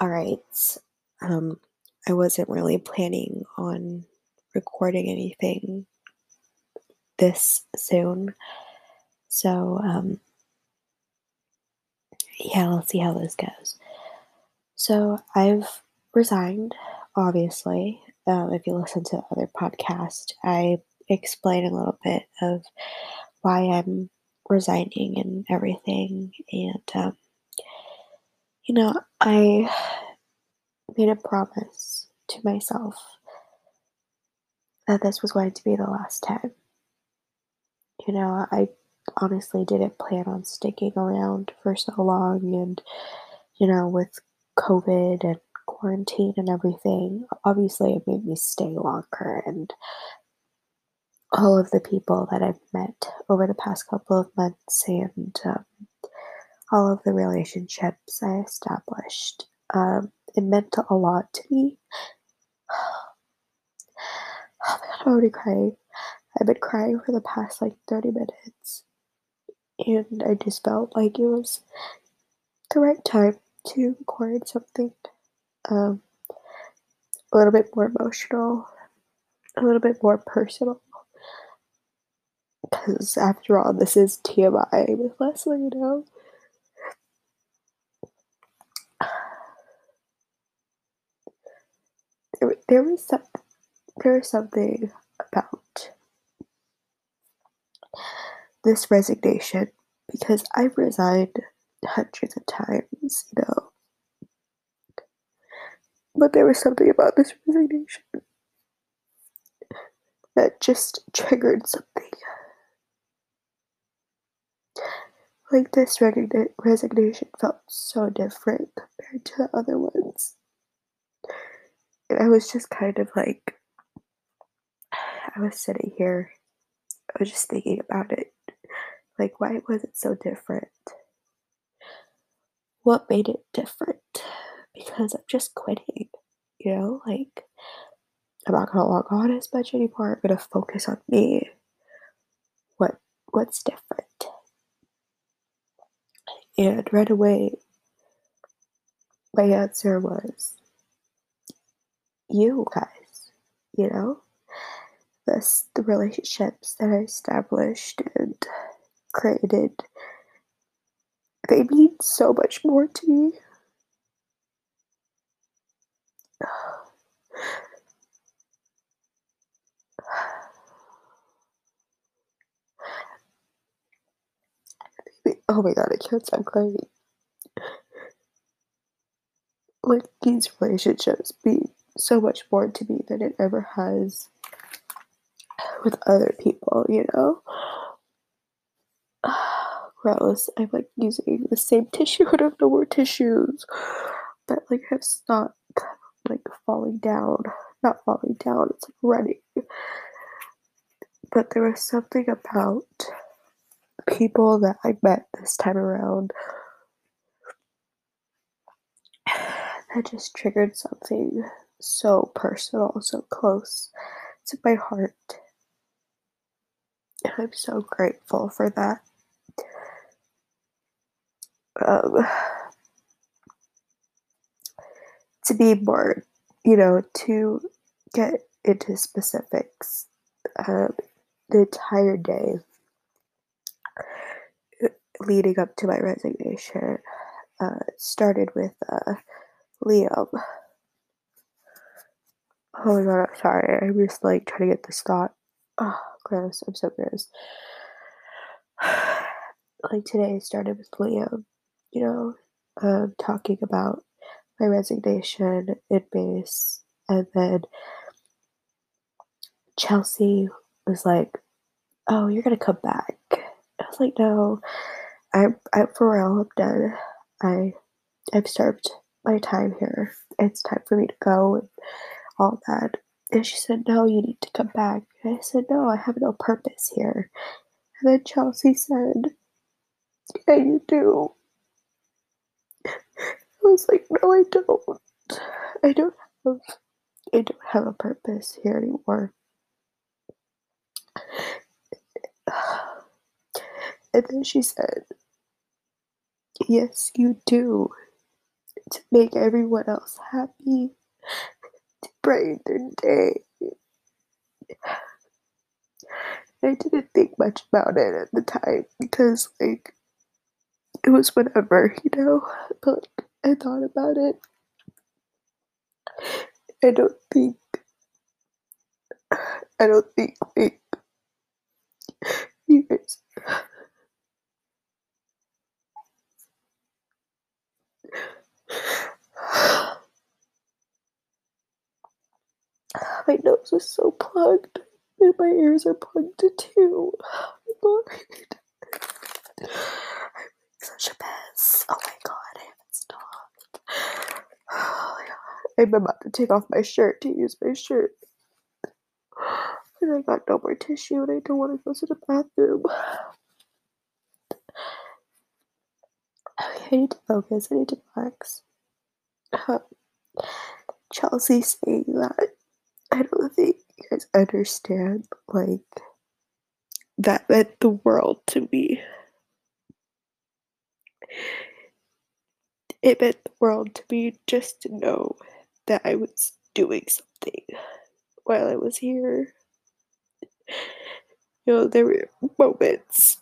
All right. Um, I wasn't really planning on recording anything this soon. So, um, yeah, let's see how this goes. So, I've resigned, obviously. Um, if you listen to other podcasts, I explain a little bit of why I'm resigning and everything. And, um, you know, I made a promise to myself that this was going to be the last time. You know, I honestly didn't plan on sticking around for so long, and, you know, with COVID and quarantine and everything, obviously it made me stay longer. And all of the people that I've met over the past couple of months and um, all of the relationships I established um, it meant a lot to me. Oh my god, I'm already crying. I've been crying for the past like 30 minutes. And I just felt like it was the right time to record something um, a little bit more emotional, a little bit more personal. Because after all, this is TMI with Leslie, you know? There, there was some, there was something about this resignation because I've resigned hundreds of times, you know. But there was something about this resignation that just triggered something. Like this resignation felt so different compared to the other ones. I was just kind of like, I was sitting here, I was just thinking about it. Like, why was it so different? What made it different? Because I'm just quitting, you know? Like, I'm not gonna log on as much anymore. I'm gonna focus on me. What what's different? And right away, my answer was you guys, you know? This, the relationships that I established and created, they mean so much more to me. Oh my god, I can't stop crying. Like, these relationships mean so much more to me than it ever has with other people, you know? Gross. I'm like using the same tissue. I have no more tissues. But like have stopped like falling down. Not falling down, it's like running. But there was something about people that I met this time around that just triggered something so personal, so close to my heart. And I'm so grateful for that. Um, to be more, you know, to get into specifics, um, the entire day leading up to my resignation uh, started with uh, Liam. Oh my god, I'm sorry. I'm just like trying to get this thought. Oh, gross. I'm so gross. like today I started with Liam, you know, um, talking about my resignation in base. And then Chelsea was like, Oh, you're going to come back. I was like, No, I'm, I'm for real. I'm done. I, I've served my time here. It's time for me to go. All that. And she said, No, you need to come back. And I said, No, I have no purpose here. And then Chelsea said, Yeah, you do. I was like, No, I don't. I don't have I don't have a purpose here anymore. And then she said, Yes, you do. to make everyone else happy, their day. I didn't think much about it at the time because, like, it was whatever, you know? But I thought about it. I don't think, I don't think, like, you guys. My nose is so plugged, and my ears are plugged too. I'm such a mess. Oh my god, I haven't stopped. Oh my god. I'm about to take off my shirt to use my shirt. And I got no more tissue and I don't want to go to the bathroom. Okay, I need to focus. I need to relax. Chelsea saying that I don't think you guys understand, like, that meant the world to me. It meant the world to me just to know that I was doing something while I was here. You know, there were moments.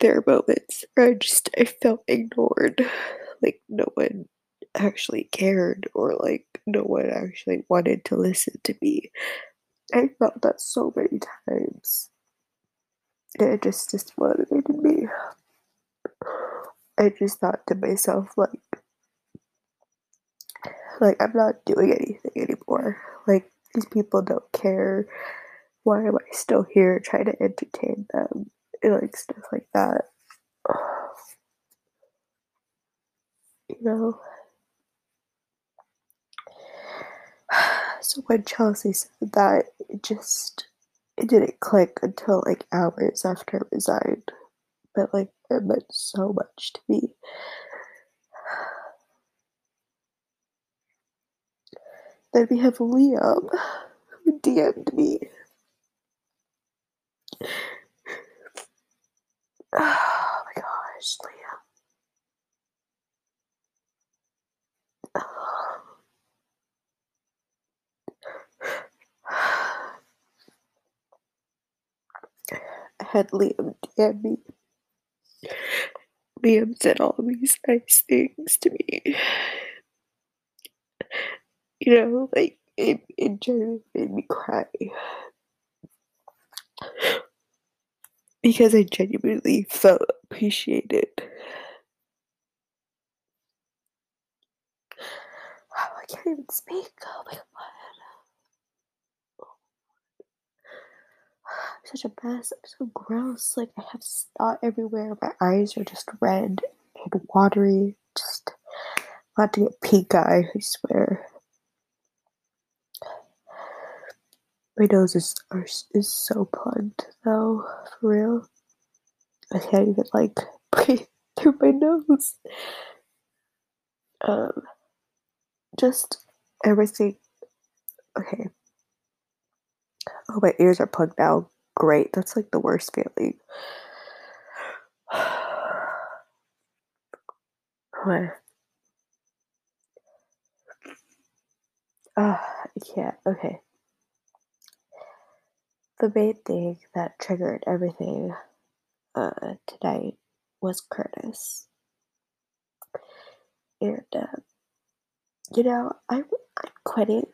There are moments where I just I felt ignored. Like no one actually cared or like no one actually wanted to listen to me. I felt that so many times. And it just dismotivated me. I just thought to myself like like I'm not doing anything anymore. Like these people don't care. Why am I still here trying to entertain them? And like stuff like that. You know? So when Chelsea said that, it just it didn't click until like hours after I resigned. But like it meant so much to me. Then we have Liam who DM'd me. Oh my gosh, Liam. Had Liam DM me. Liam said all these nice things to me. You know, like it, it genuinely made me cry. Because I genuinely felt appreciated. Oh, I can't even speak. Oh my god. Such a mess. I'm so gross. Like I have snot everywhere. My eyes are just red and watery. Just about to get pink eye, I swear. My nose is are, is so plugged though, for real. I can't even like breathe through my nose. Um, just everything. Okay. Oh, my ears are plugged now. Great. That's like the worst feeling. what? Ah, I can't. Okay. The main thing that triggered everything uh, tonight was Curtis. And, uh, you know, I'm, I'm quitting.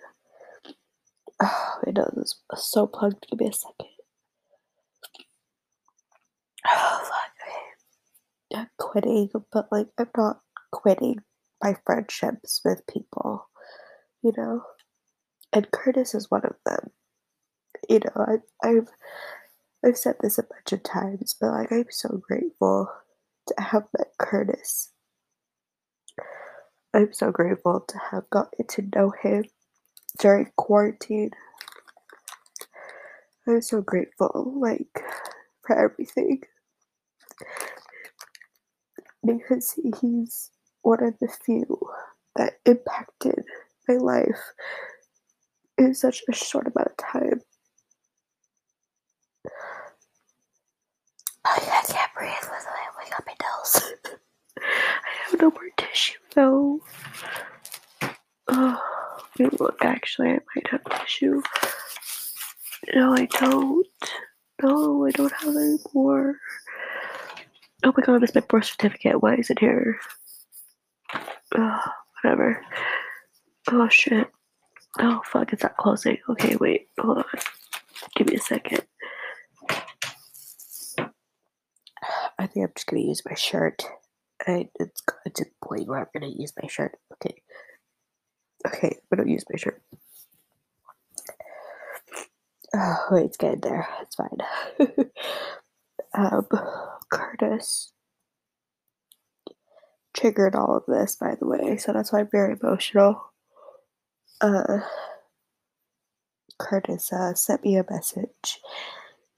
Oh, my nose is so plugged. Give me a second. Oh, fuck. Okay. I'm quitting, but, like, I'm not quitting my friendships with people, you know? And Curtis is one of them. You know, I, I've I've said this a bunch of times, but like I'm so grateful to have met Curtis. I'm so grateful to have gotten to know him during quarantine. I'm so grateful, like, for everything. Because he's one of the few that impacted my life in such a short amount of time. Oh, yeah, I can't breathe with my wake up my nose. I have no more tissue though. Oh, look, actually, I might have tissue. No, I don't. No, I don't have any more. Oh my god, it's my birth certificate. Why is it here? Oh, whatever. Oh shit. Oh fuck, it's not closing. Okay, wait, hold on. Give me a second. I think I'm just gonna use my shirt. I, it's it's a point where I'm gonna use my shirt. Okay. Okay, gonna use my shirt. Oh, wait, it's getting there. It's fine. um, Curtis triggered all of this, by the way, so that's why I'm very emotional. Uh, Curtis uh, sent me a message.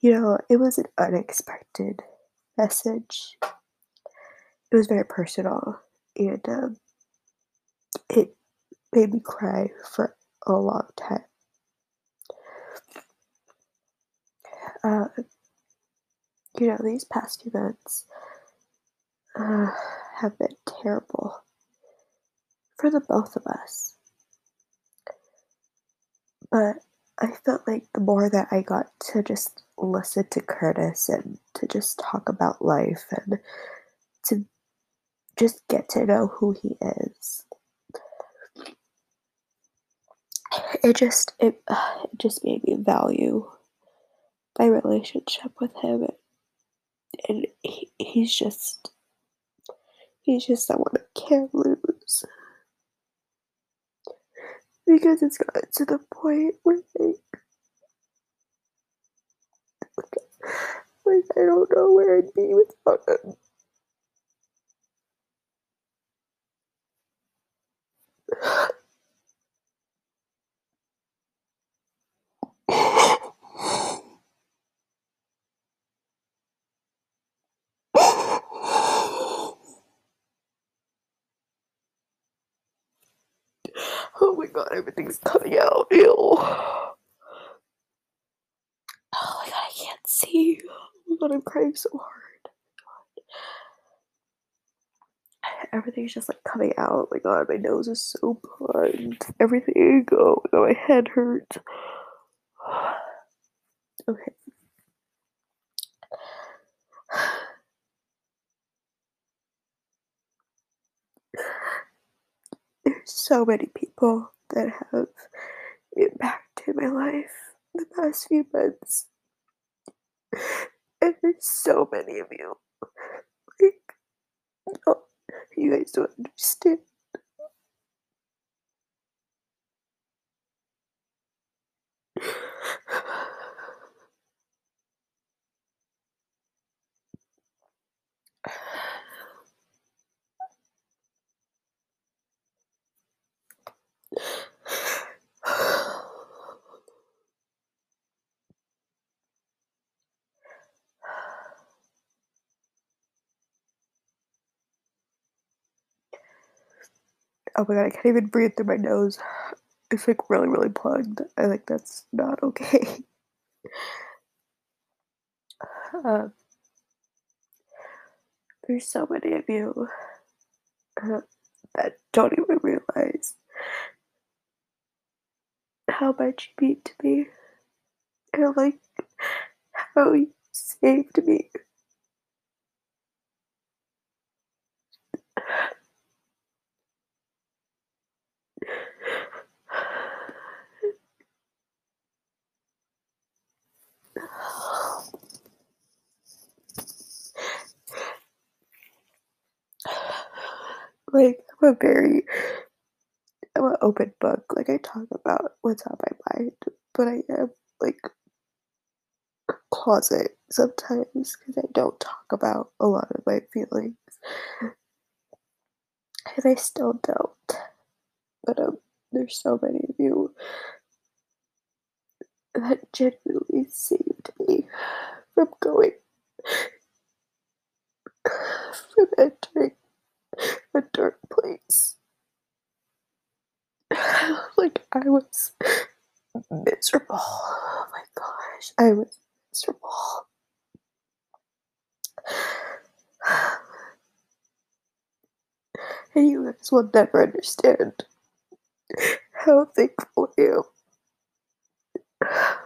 You know, it was an unexpected message. It was very personal, and um, it made me cry for a long time. Uh, you know, these past few months uh, have been terrible for the both of us. But I felt like the more that I got to just listen to Curtis and to just talk about life and to just get to know who he is, it just it, it just made me value my relationship with him and he, he's just he's just someone I can't lose because it's gotten to the point where like, like I don't know where I'd be without him. Oh my god, everything's coming out. Ew. Oh my god, I can't see. Oh my god, I'm crying so hard. Everything's just like coming out. Oh my god, my nose is so plugged. Everything. Oh my god, my head hurts. Okay. There's so many people that have impacted my life the past few months. And there's so many of you. Like, you guys don't understand. Oh my god, I can't even breathe through my nose. It's like really, really plugged. I like that's not okay. Uh, there's so many of you uh, that don't even realize how much you mean to me. And like how you saved me. Like I'm a very I'm an open book. Like I talk about what's on my mind, but I am like closet sometimes because I don't talk about a lot of my feelings, and I still don't. But um, there's so many of you that genuinely saved me from going from entering a dark place. like I was miserable. Oh my gosh, I was miserable. And you guys will never understand how thankful I am.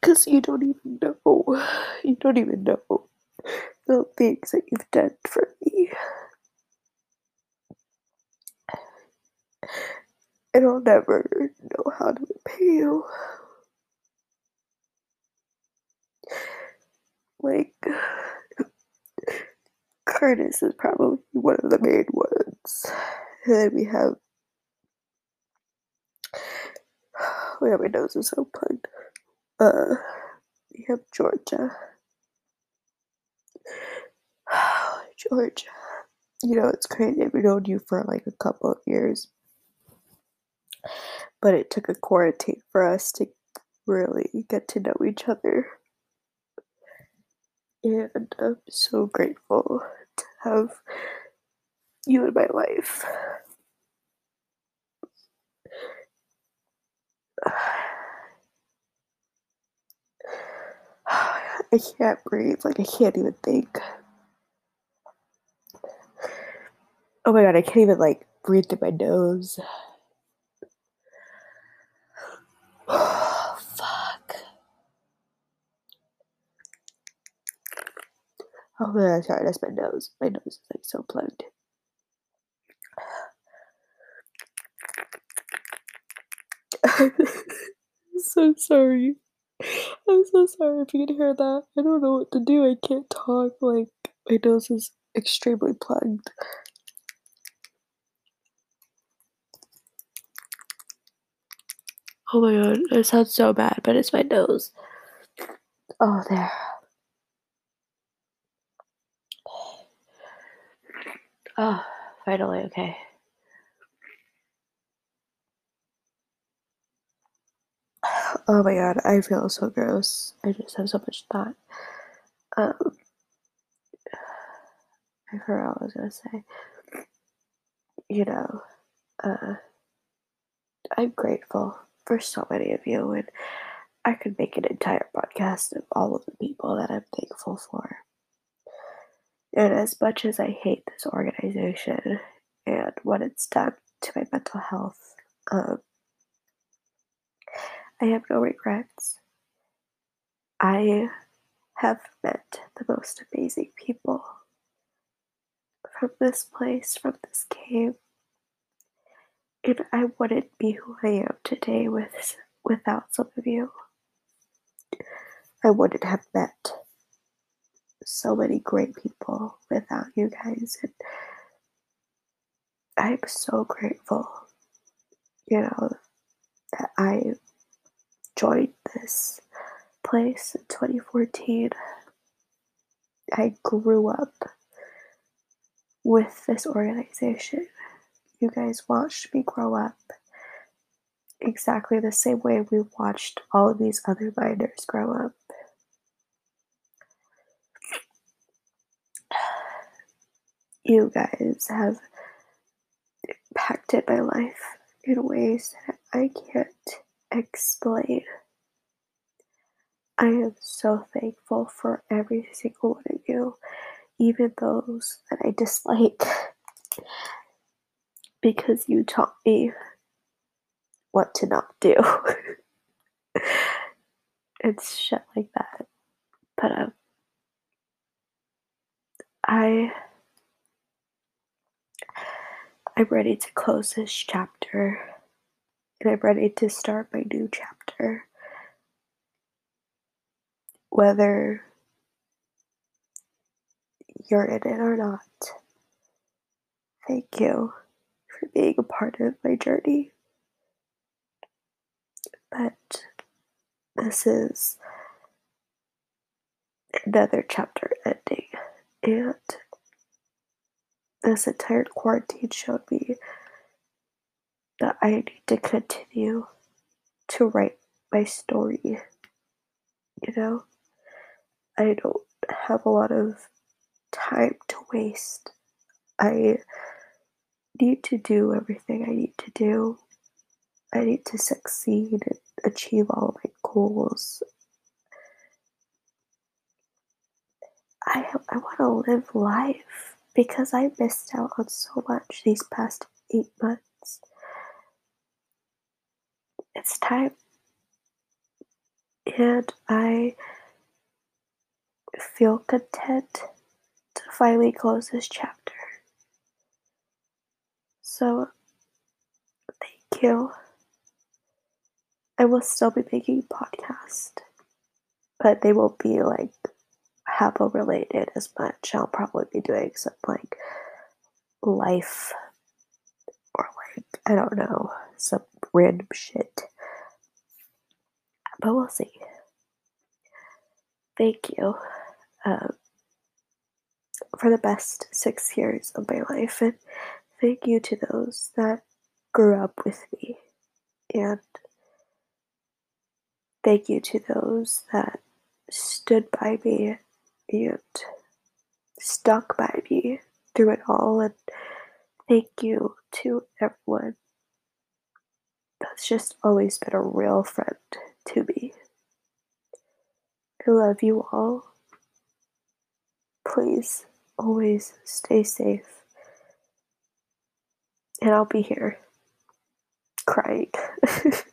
Because you don't even know. You don't even know the things that you've done for me. And I'll never know how to repay you. Like, Curtis is probably one of the main ones. And then we have. Oh yeah, my nose is so plugged. Uh, we have Georgia. Georgia. You know, it's crazy. I've known you for like a couple of years. But it took a quarantine for us to really get to know each other. And I'm so grateful to have you in my life. I can't breathe. Like, I can't even think. Oh my god, I can't even, like, breathe through my nose. fuck. Oh my god, sorry, that's my nose. My nose is, like, so plugged. I'm so sorry. I'm so sorry if you can hear that. I don't know what to do. I can't talk. Like, my nose is extremely plugged. Oh my god, it sounds so bad, but it's my nose. Oh, there. Oh, finally, okay. Oh my god, I feel so gross. I just have so much thought. Um, I forgot what I was gonna say. You know, uh, I'm grateful for so many of you, and I could make an entire podcast of all of the people that I'm thankful for. And as much as I hate this organization and what it's done to my mental health, um, I have no regrets. I have met the most amazing people from this place, from this cave. And I wouldn't be who I am today with without some of you. I wouldn't have met so many great people without you guys and I'm so grateful, you know, that I joined this place in 2014. I grew up with this organization. You guys watched me grow up exactly the same way we watched all of these other minors grow up. You guys have impacted my life in ways that I can't explain. I am so thankful for every single one of you, even those that I dislike, because you taught me what to not do. it's shit like that. But um, I I'm ready to close this chapter and I'm ready to start my new chapter. Whether you're in it or not, thank you being a part of my journey. But this is another chapter ending, and this entire quarantine showed me that I need to continue to write my story. You know, I don't have a lot of time to waste. I need to do everything I need to do. I need to succeed and achieve all my goals. I I want to live life because I missed out on so much these past eight months. It's time. And I feel content to finally close this chapter. So, thank you. I will still be making podcasts, but they won't be like Habbo related as much. I'll probably be doing some like life or like, I don't know, some random shit. But we'll see. Thank you um, for the best six years of my life, and thank you to those that grew up with me, and thank you to those that stood by me and stuck by me through it all, and thank you to everyone that's just always been a real friend to me. I love you all. Please always stay safe. And I'll be here crying.